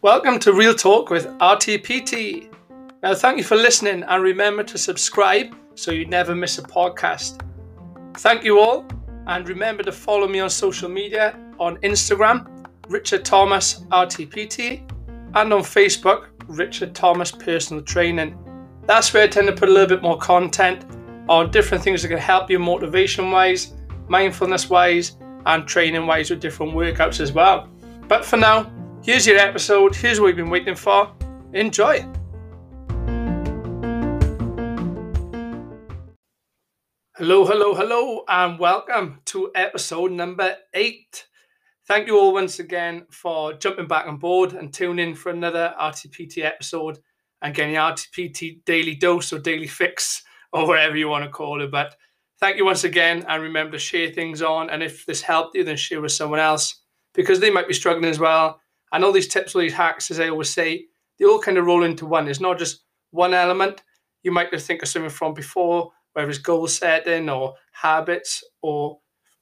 Welcome to Real Talk with RTPT. Now, thank you for listening and remember to subscribe so you never miss a podcast. Thank you all, and remember to follow me on social media on Instagram, Richard Thomas RTPT, and on Facebook, Richard Thomas Personal Training. That's where I tend to put a little bit more content on different things that can help you motivation wise, mindfulness wise, and training wise with different workouts as well. But for now, here's your episode. Here's what we've been waiting for. Enjoy. Hello, hello, hello, and welcome to episode number eight. Thank you all once again for jumping back on board and tuning in for another RTPT episode and getting the RTPT daily dose or daily fix or whatever you want to call it. But thank you once again and remember to share things on. And if this helped you, then share with someone else because they might be struggling as well. And all these tips, all these hacks, as I always say, they all kind of roll into one. It's not just one element. You might just think of something from before, whether it's goal setting or habits or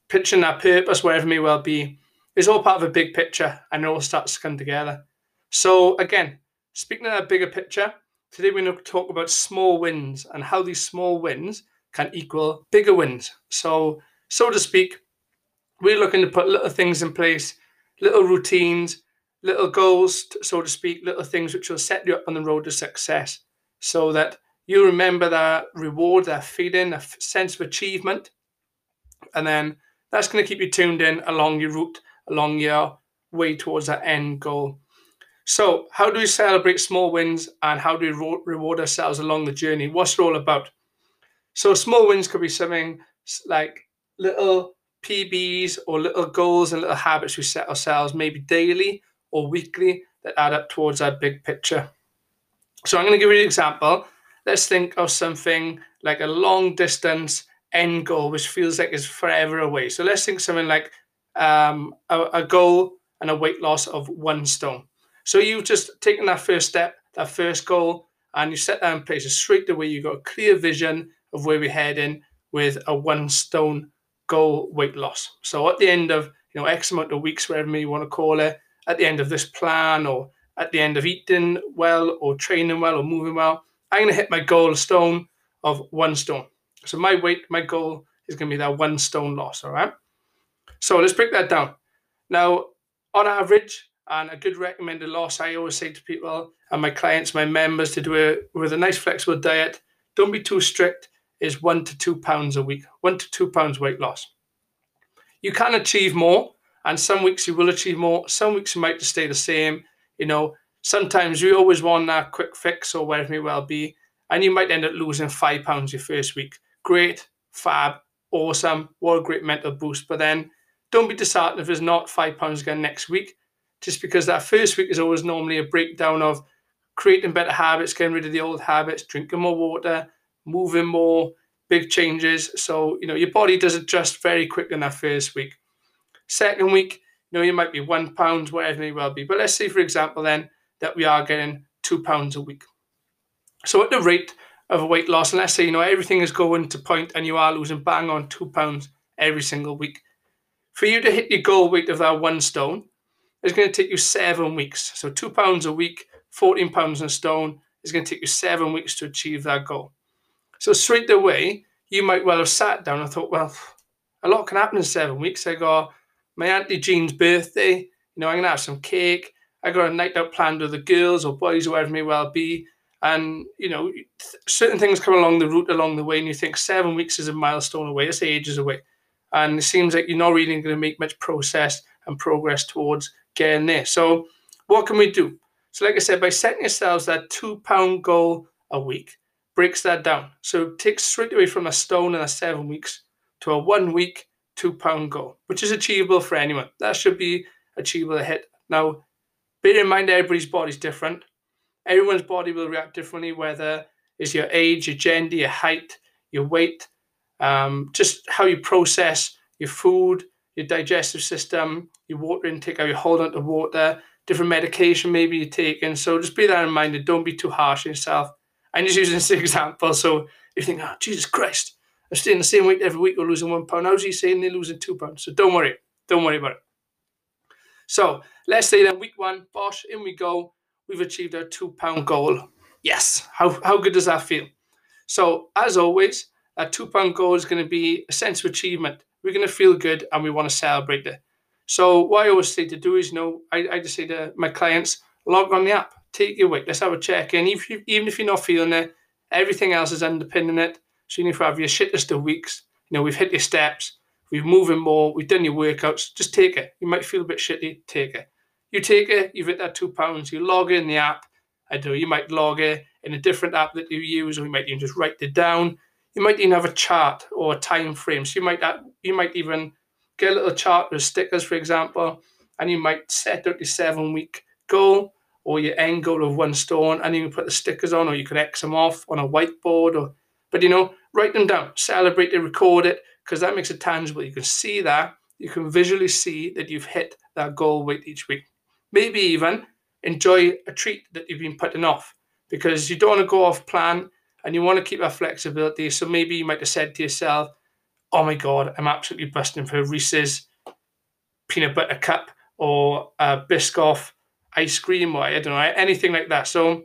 pitching that purpose, wherever it may well be it's all part of a big picture and it all starts to come together. So, again, speaking of that bigger picture, today we're going to talk about small wins and how these small wins can equal bigger wins. So, so to speak, we're looking to put little things in place, little routines, little goals, so to speak, little things which will set you up on the road to success so that you remember that reward, that feeling, a sense of achievement. And then that's going to keep you tuned in along your route along your way towards that end goal. So, how do we celebrate small wins and how do we reward ourselves along the journey? What's it all about? So, small wins could be something like little PBs or little goals and little habits we set ourselves, maybe daily or weekly, that add up towards our big picture. So, I'm going to give you an example. Let's think of something like a long distance end goal, which feels like it's forever away. So, let's think something like um, a, a goal and a weight loss of one stone. So you've just taken that first step, that first goal, and you set that in place. Straight away, you've got a clear vision of where we're heading with a one stone goal weight loss. So at the end of you know X amount of weeks, whatever you want to call it, at the end of this plan, or at the end of eating well, or training well, or moving well, I'm going to hit my goal stone of one stone. So my weight, my goal is going to be that one stone loss. All right. So let's break that down. Now, on average, and a good recommended loss, I always say to people and my clients, my members, to do it with a nice flexible diet. Don't be too strict. Is one to two pounds a week, one to two pounds weight loss. You can achieve more, and some weeks you will achieve more. Some weeks you might just stay the same. You know, sometimes you always want that quick fix or whatever it may well be, and you might end up losing five pounds your first week. Great, fab, awesome, what a great mental boost. But then don't be disheartened if it's not five pounds again next week, just because that first week is always normally a breakdown of creating better habits, getting rid of the old habits, drinking more water, moving more, big changes. So, you know, your body does adjust very quick in that first week. Second week, you know, you might be one pound, whatever it may well be. But let's say, for example, then that we are getting two pounds a week. So at the rate of weight loss, and let's say, you know, everything is going to point and you are losing bang on two pounds every single week. For you to hit your goal weight of that one stone, it's going to take you seven weeks. So two pounds a week, 14 pounds a stone is going to take you seven weeks to achieve that goal. So straight away, you might well have sat down and thought, well, a lot can happen in seven weeks. I got my Auntie Jean's birthday, you know, I'm gonna have some cake. I got a night out planned with the girls or boys, or whatever it may well be. And you know, certain things come along the route along the way, and you think seven weeks is a milestone away. It's ages away and it seems like you're not really going to make much process and progress towards getting there. So, what can we do? So, like I said, by setting yourselves that two pound goal a week, breaks that down. So, it takes straight away from a stone in a seven weeks to a one week, two pound goal, which is achievable for anyone. That should be achievable to hit. Now, bear in mind, everybody's body is different. Everyone's body will react differently, whether it's your age, your gender, your height, your weight, um, just how you process your food, your digestive system, your water intake, how you hold on to water, different medication maybe you're taking. So just be that in mind and don't be too harsh on yourself. I'm just using this example. So you think, oh, Jesus Christ, I'm staying the same weight every week or losing one pound. How's he saying they're losing two pounds? So don't worry. Don't worry about it. So let's say then week one, bosh, in we go. We've achieved our two pound goal. Yes. How, how good does that feel? So as always, that two pound goal is going to be a sense of achievement. We're going to feel good and we want to celebrate it. So what I always say to do is, you know, I, I just say to my clients, log on the app, take your weight, let's have a check in. Even if, even if you're not feeling it, everything else is underpinning it. So even if you have your shittest of weeks, you know, we've hit your steps, we've moving more, we've done your workouts, just take it. You might feel a bit shitty, take it. You take it, you've hit that two pounds, you log in the app. I do, you might log it in a different app that you use, or you might even just write it down. You might even have a chart or a time frame. So you might you might even get a little chart with stickers, for example, and you might set out your seven week goal or your end goal of one stone, and you can put the stickers on, or you can X them off on a whiteboard, or but you know, write them down, celebrate it, record it, because that makes it tangible. You can see that, you can visually see that you've hit that goal weight each week. Maybe even enjoy a treat that you've been putting off because you don't want to go off plan and you want to keep that flexibility. So maybe you might have said to yourself, oh my God, I'm absolutely busting for Reese's peanut butter cup or a Biscoff ice cream or I don't know, anything like that. So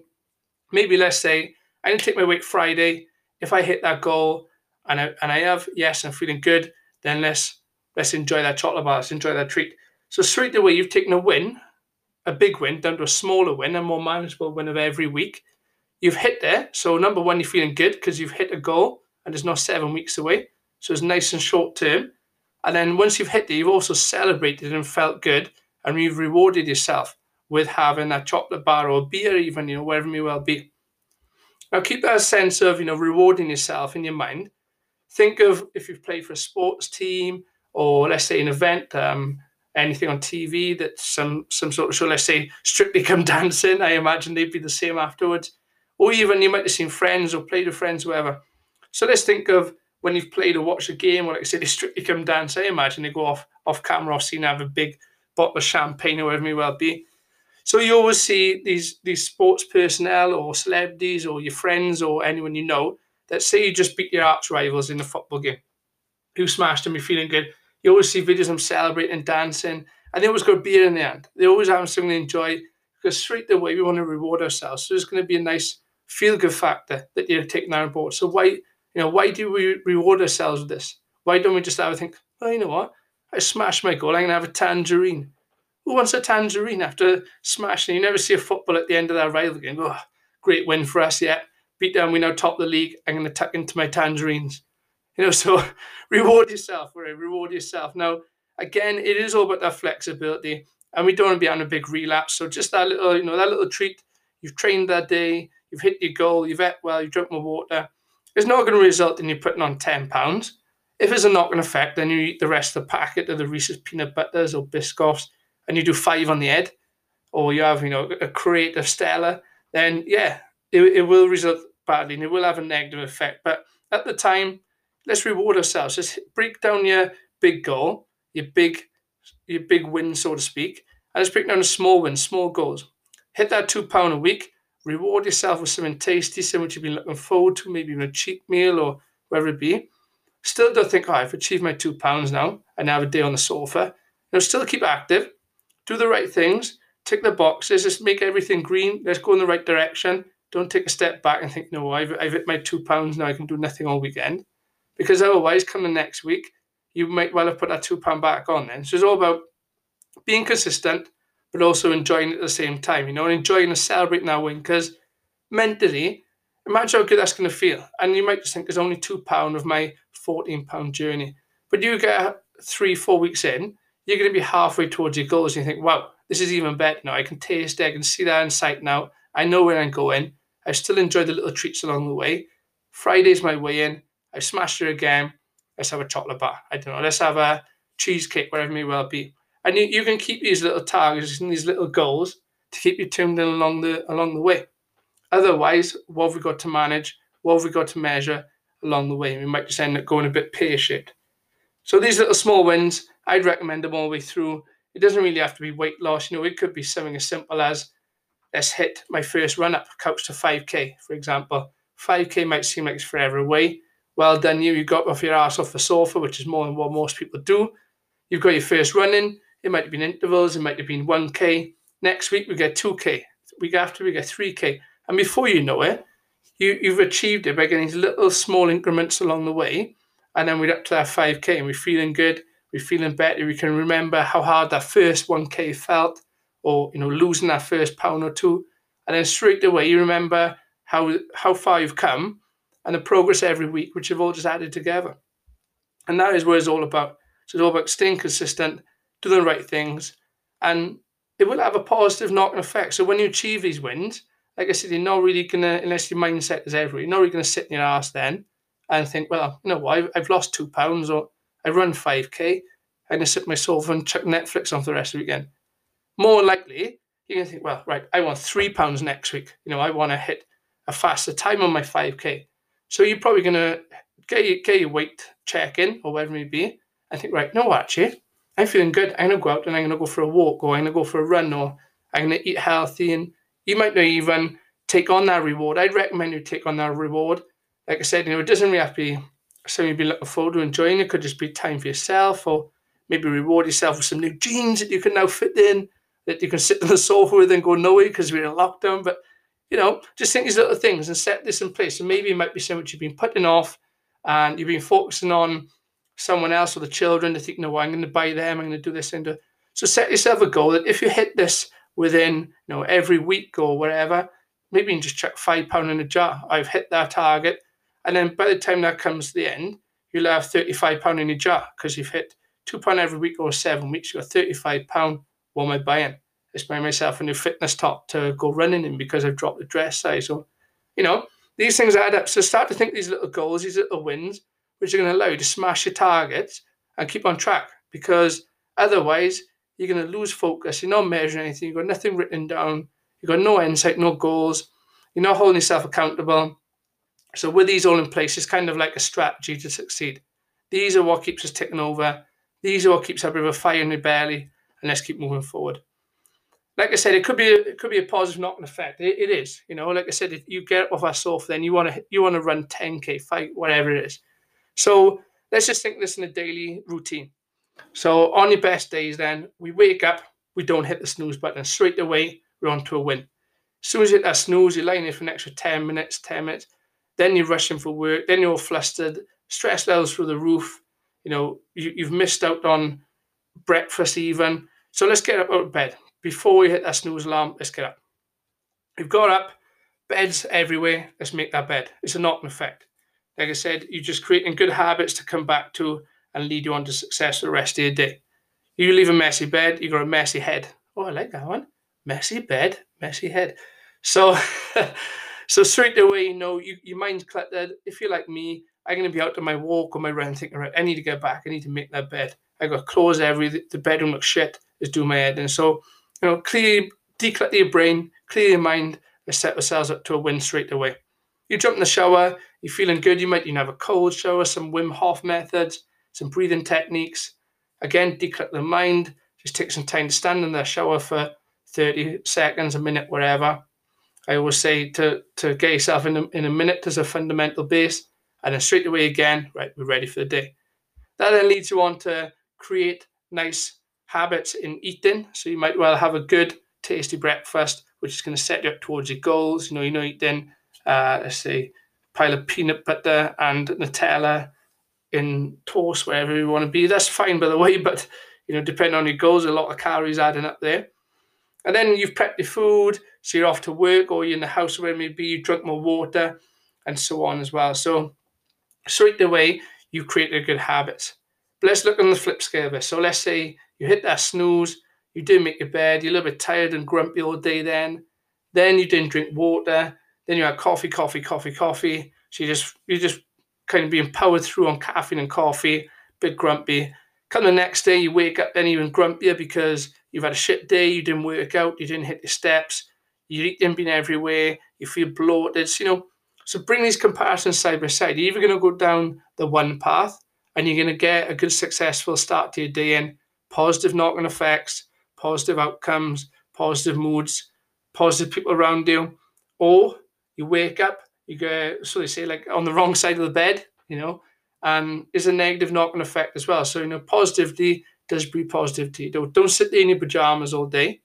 maybe let's say I didn't take my weight Friday. If I hit that goal and I, and I have, yes, I'm feeling good, then let's let's enjoy that chocolate bar, let's enjoy that treat. So straight away you've taken a win, a big win, down to a smaller win, a more manageable win of every week. You've hit there. So number one, you're feeling good because you've hit a goal and it's not seven weeks away. So it's nice and short term. And then once you've hit it, you've also celebrated and felt good and you've rewarded yourself with having a chocolate bar or beer, even, you know, wherever you may well be. Now keep that sense of, you know, rewarding yourself in your mind. Think of if you've played for a sports team or let's say an event, um, anything on TV that some some sort of show, let's say Strictly Come Dancing, I imagine they'd be the same afterwards. Or even you might have seen friends or played with friends, whoever. So let's think of when you've played or watched a game, or like I say, they strictly come dance. I imagine they go off off camera off scene, have a big bottle of champagne or whatever it may well be. So you always see these these sports personnel or celebrities or your friends or anyone you know that say you just beat your arch rivals in a football game, who smashed them, you're feeling good. You always see videos of them celebrating, dancing, and they always got beer in the end. They always have something to enjoy because straight away we want to reward ourselves. So there's going to be a nice feel good factor that you're taking on board. So why you know, why do we reward ourselves with this? Why don't we just have a think, oh, you know what? I smashed my goal. I'm going to have a tangerine. Who wants a tangerine after smashing? You never see a football at the end of that rival game. Oh, great win for us. Yeah, beat down. We now top the league. I'm going to tuck into my tangerines. You know, so reward yourself. Right? Reward yourself. Now, again, it is all about that flexibility, and we don't want to be on a big relapse. So just that little, you know, that little treat. You've trained that day. You've hit your goal. You've ate well. You've drunk more water it's not going to result in you putting on £10. If it's a knock-on effect, then you eat the rest of the packet of the Reese's peanut butters or Biscoffs and you do five on the head, or you have, you know, a crate of Stella, then yeah, it, it will result badly and it will have a negative effect. But at the time, let's reward ourselves. Just break down your big goal, your big, your big win, so to speak, and let's break down a small win, small goals. Hit that two pound a week reward yourself with something tasty, something you've been looking forward to, maybe even a cheap meal or wherever it be. Still don't think, oh, I've achieved my two pounds now and have a day on the sofa. You know, still keep active, do the right things, tick the boxes, just make everything green. Let's go in the right direction. Don't take a step back and think, no, I've, I've hit my two pounds now, I can do nothing all weekend. Because otherwise, come the next week, you might well have put that two pound back on then. So it's all about being consistent, but also enjoying it at the same time, you know, and enjoying and celebrating that win. Because mentally, imagine how good that's going to feel. And you might just think, there's only two pound of my 14 pound journey. But you get three, four weeks in, you're going to be halfway towards your goals. And you think, wow, this is even better now. I can taste it. I can see that in sight now. I know where I'm going. I still enjoy the little treats along the weigh. Friday's my way in. I smashed it again. Let's have a chocolate bar. I don't know. Let's have a cheesecake, whatever it may well be and you, you can keep these little targets and these little goals to keep you tuned in along the along the way. Otherwise, what have we got to manage? What have we got to measure along the way? We might just end up going a bit pear-shaped. So these little small wins, I'd recommend them all the way through. It doesn't really have to be weight loss. You know, it could be something as simple as let's hit my first run up couch to 5k, for example. 5k might seem like it's forever away. Well done, you. You got off your ass off the sofa, which is more than what most people do. You've got your first running. It might have been intervals. It might have been 1K. Next week, we get 2K. Week after, we get 3K. And before you know it, you, you've achieved it by getting little small increments along the way. And then we're up to that 5K and we're feeling good. We're feeling better. We can remember how hard that first 1K felt or, you know, losing that first pound or two. And then straight away, you remember how, how far you've come and the progress every week, which you've all just added together. And that is what it's all about. So it's all about staying consistent, doing the right things, and it will have a positive knock-on effect. So when you achieve these wins, like I said, you're not really gonna, unless your mindset is every, you're not really gonna sit in your ass then and think, well, you know what, I've, I've lost two pounds or I run 5k, I'm gonna sit myself and check Netflix on for the rest of the weekend. More likely, you're gonna think, well, right, I want three pounds next week. You know, I want to hit a faster time on my 5k. So you're probably gonna get your, get your weight check in or whatever it may be I think, right, no, actually, I'm feeling good. I'm going to go out and I'm going to go for a walk or I'm going to go for a run or I'm going to eat healthy. And you might not even take on that reward. I'd recommend you take on that reward. Like I said, you know, it doesn't really have to be something you'd be looking forward to enjoying. It could just be time for yourself or maybe reward yourself with some new jeans that you can now fit in, that you can sit on the sofa with and go nowhere because we're in lockdown. But, you know, just think these little things and set this in place. And maybe it might be something you've been putting off and you've been focusing on someone else or the children to think, no, I'm going to buy them, I'm going to do this. And so set yourself a goal that if you hit this within, you know, every week or whatever, maybe you can just chuck five pound in a jar. I've hit that target. And then by the time that comes to the end, you'll have 35 pound in your jar because you've hit two pound every week or seven weeks. You've got 35 pound. What am I buying? Buying myself a new fitness top to go running in because I've dropped the dress size. So, you know, these things add up. So start to think these little goals, these little wins, which are going to allow you to smash your targets and keep on track because otherwise you're going to lose focus. You're not measuring anything. You've got nothing written down. You've got no insight, no goals. You're not holding yourself accountable. So with these all in place, it's kind of like a strategy to succeed. These are what keeps us ticking over. These are what keeps bit of a fire in the belly, and let's keep moving forward. Like I said, it could be a, it could be a positive knock-on effect. It, it is, you know. Like I said, if you get off that sofa, then you want to you want to run 10k, fight whatever it is. So let's just think this in a daily routine. So on your best days, then we wake up, we don't hit the snooze button straight away. We're on to a win. As soon as you hit that snooze, you're lying there for an extra 10 minutes, 10 minutes. Then you're rushing for work. Then you're all flustered, stress levels through the roof. You know, you, you've missed out on breakfast even. So let's get up out of bed. Before we hit that snooze alarm, let's get up. We've got up, beds everywhere. Let's make that bed. It's a knock-on effect like I said, you're just creating good habits to come back to and lead you on to success the rest of your day. You leave a messy bed, you got a messy head. Oh, I like that one. Messy bed, messy head. So, so straight away, you know, you, your mind's cluttered. If you're like me, I'm going to be out on my walk or my run thinking, right, I need to get back. I need to make that bed. I got clothes everywhere. The bedroom looks shit. Is doing my head. And so, you know, clear, declutter your brain, clear your mind, and set ourselves up to a win straight away. You jump in the shower, you're feeling good. You might even have a cold shower, some Wim Hof methods, some breathing techniques. Again, declutter the mind. Just take some time to stand in the shower for 30 seconds, a minute, wherever. I always say to, to get yourself in a, in a minute as a fundamental base, and then straight away again, right, we're ready for the day. That then leads you on to create nice habits in eating. So you might well have a good, tasty breakfast, which is going to set you up towards your goals. You know, you know, eating uh, let's say, pile of peanut butter and Nutella in toast, wherever you want to be. That's fine, by the way, but you know, depending on your goals, a lot of calories adding up there. And then you've prepped your food, so you're off to work or you're in the house where maybe you drunk more water and so on as well. So straight away, you created good habits. But let's look on the flip scale of this. So let's say you hit that snooze, you didn't make your bed, you're a little bit tired and grumpy all day then. Then you didn't drink water, then you had coffee, coffee, coffee, coffee. So you just you just kind of being powered through on caffeine and coffee, bit grumpy. Come the next day, you wake up then even grumpier because you've had a shit day, you didn't work out, you didn't hit your steps, your eating been everywhere, you feel bloated. You know, so bring these comparisons side by side. You're either going to go down the one path and you're going to get a good, successful start to your day in positive knock-on effects, positive outcomes, positive moods, positive people around you, or you wake up, you go, so they say, like on the wrong side of the bed, you know, and is a negative knock-on effect as well. So, you know, positivity does breed positivity. Don't, don't sit there in your pajamas all day.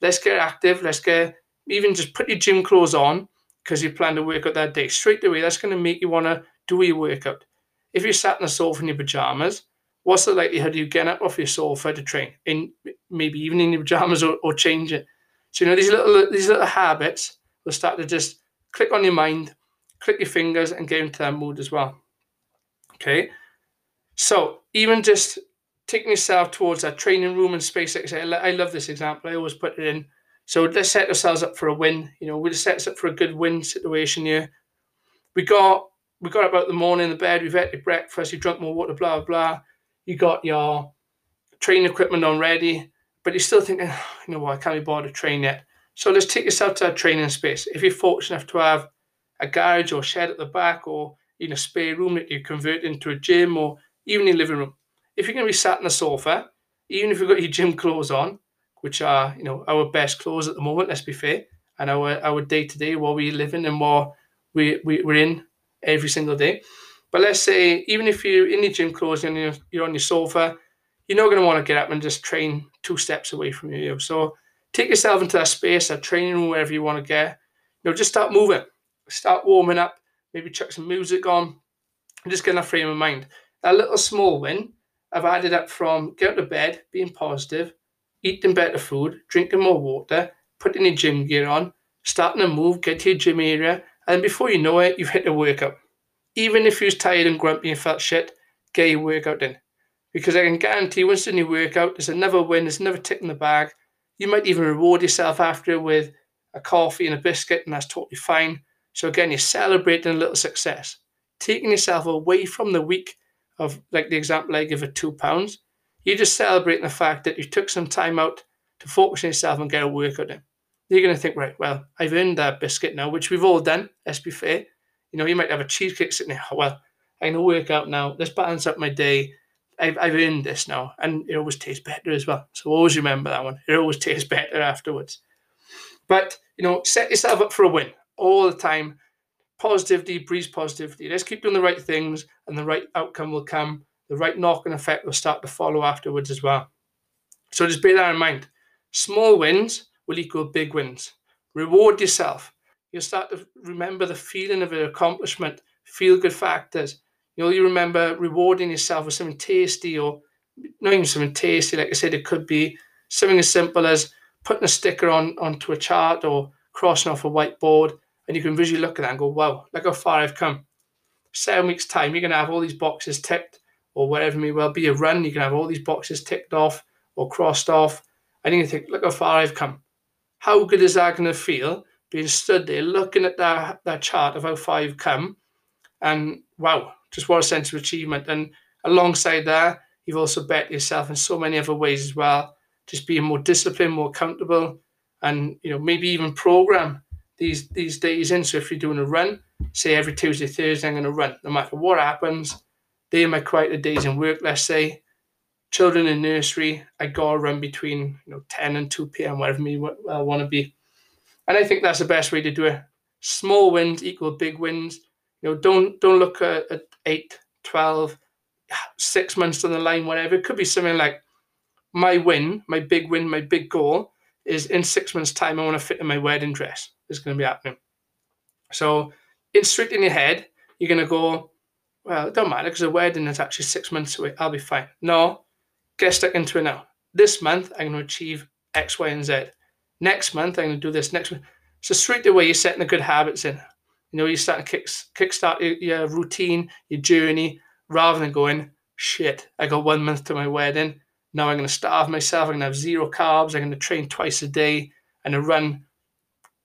Let's get active. Let's get, even just put your gym clothes on because you plan to work out that day. Straight away, that's going to make you want to do your workout. If you're sat on the sofa in your pajamas, what's the likelihood of you getting up off your sofa to train? In maybe even in your pajamas or, or change it. So you know these little these little habits will start to just click on your mind, click your fingers, and get into that mood as well. Okay, so even just taking yourself towards that training room and space. Like I, I love this example. I always put it in. So let's set ourselves up for a win. You know, we'll set us up for a good win situation here. We got we got up out the morning in the bed. We've had breakfast. You drunk more water. Blah blah. You got your training equipment on ready but you're still thinking, ah, you know what, I can't be bothered to train yet. So let's take yourself to a training space. If you're fortunate enough to have a garage or shed at the back or in a spare room that you convert into a gym or even your living room. If you're going to be sat on the sofa, even if you've got your gym clothes on, which are, you know, our best clothes at the moment, let's be fair, and our our day to day, what we live in and what we, we, we're in every single day. But let's say, even if you're in your gym clothes and you're, you're on your sofa, you're not going to want to get up and just train two steps away from you. So take yourself into that space, that training room, wherever you want to get. You know, just start moving, start warming up, maybe chuck some music on, and just get that frame of mind. That little small win, I've added up from get out of bed, being positive, eating better food, drinking more water, putting your gym gear on, starting to move, get to your gym area, and before you know it, you've hit a workout. Even if you're tired and grumpy and felt shit, get your workout in because I can guarantee once in your workout, there's another win, there's another tick in the bag. You might even reward yourself after with a coffee and a biscuit, and that's totally fine. So again, you're celebrating a little success, taking yourself away from the week of like the example I give of two pounds. You're just celebrating the fact that you took some time out to focus on yourself and get a workout in. You're going to think, right, well, I've earned that biscuit now, which we've all done. Let's be fair. You know, you might have a cheesecake sitting there. Well, I'm going to work out now. Let's balance up my day. I've, I've earned this now, and it always tastes better as well. So always remember that one. It always tastes better afterwards. But you know, set yourself up for a win all the time. Positivity breeds positivity. Let's keep doing the right things, and the right outcome will come. The right knock-on effect will start to follow afterwards as well. So just bear that in mind. Small wins will equal big wins. Reward yourself. You'll start to remember the feeling of an accomplishment, feel good factors, you know, you remember rewarding yourself with something tasty or not even something tasty, like I said, it could be something as simple as putting a sticker on onto a chart or crossing off a whiteboard, and you can visually look at that and go, wow, look how far I've come. Seven weeks' time, you're gonna have all these boxes ticked, or whatever it may well be a run, you can have all these boxes ticked off or crossed off, and you can think, look how far I've come. How good is that gonna feel being stood there looking at that that chart of how far you've come and wow, just what a sense of achievement. And alongside that, you've also bet yourself in so many other ways as well. Just being more disciplined, more accountable, and you know maybe even program these these days in. So if you're doing a run, say every Tuesday, Thursday, I'm going to run. No matter what happens, they are my quieter days in work. Let's say children in nursery, I go run between you know 10 and 2 p.m. wherever me I want to be, and I think that's the best way to do it. Small wins equal big wins. You know, don't don't look at, at 8, 12, six months down the line, whatever. It could be something like my win, my big win, my big goal is in six months' time, I want to fit in my wedding dress. It's going to be happening. So, in straight in your head, you're going to go, well, it don't matter because the wedding is actually six months away. I'll be fine. No, get stuck into it now. This month, I'm going to achieve X, Y, and Z. Next month, I'm going to do this. Next month. So, straight away, you're setting the good habits in. You know, you start to kick kickstart your, your routine, your journey, rather than going, shit, I got one month to my wedding. Now I'm going to starve myself. I'm going to have zero carbs. I'm going to train twice a day and I run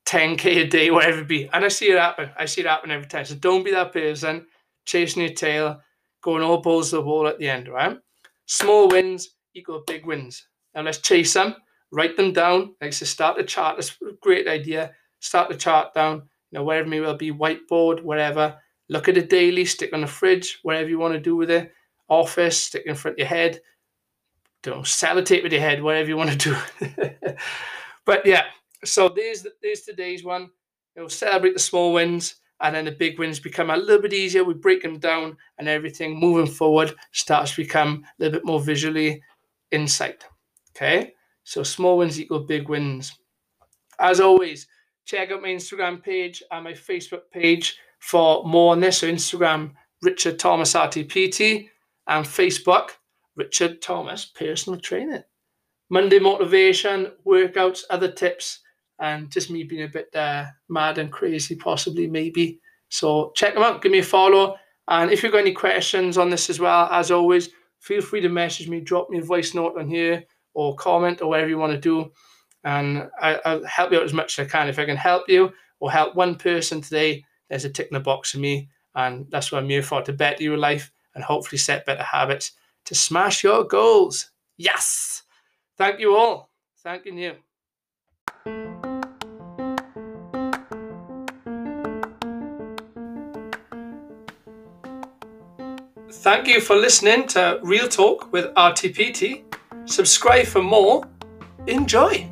10k a day, whatever it be. And I see it happen. I see it happen every time. So don't be that person chasing your tail, going all balls to the wall at the end, right? Small wins equal big wins. Now let's chase them, write them down. Like I said, start the chart. That's a great idea. Start the chart down you know, wherever it may well be, whiteboard, whatever. Look at the daily, stick on the fridge, whatever you want to do with it. Office, stick in front of your head. Don't sellotape with your head, whatever you want to do. but yeah, so there's there's today's one. Know, celebrate the small wins and then the big wins become a little bit easier. We break them down, and everything moving forward starts to become a little bit more visually insight. Okay, so small wins equal big wins. As always, check out my Instagram page and my Facebook page for more on this. So Instagram, Richard Thomas RTPT, and Facebook, Richard Thomas Personal Training. Monday motivation, workouts, other tips, and just me being a bit uh, mad and crazy, possibly, maybe. So check them out, give me a follow. And if you've got any questions on this as well, as always, feel free to message me, drop me a voice note on here, or comment, or whatever you want to do. And I, will help you out as much as I can. If I can help you or help one person today, there's a tick in the box for me. And that's what I'm here for to better your life and hopefully set better habits to smash your goals. Yes. Thank you all. Thanking you. Thank you for listening to Real Talk with RTPT. Subscribe for more. Enjoy.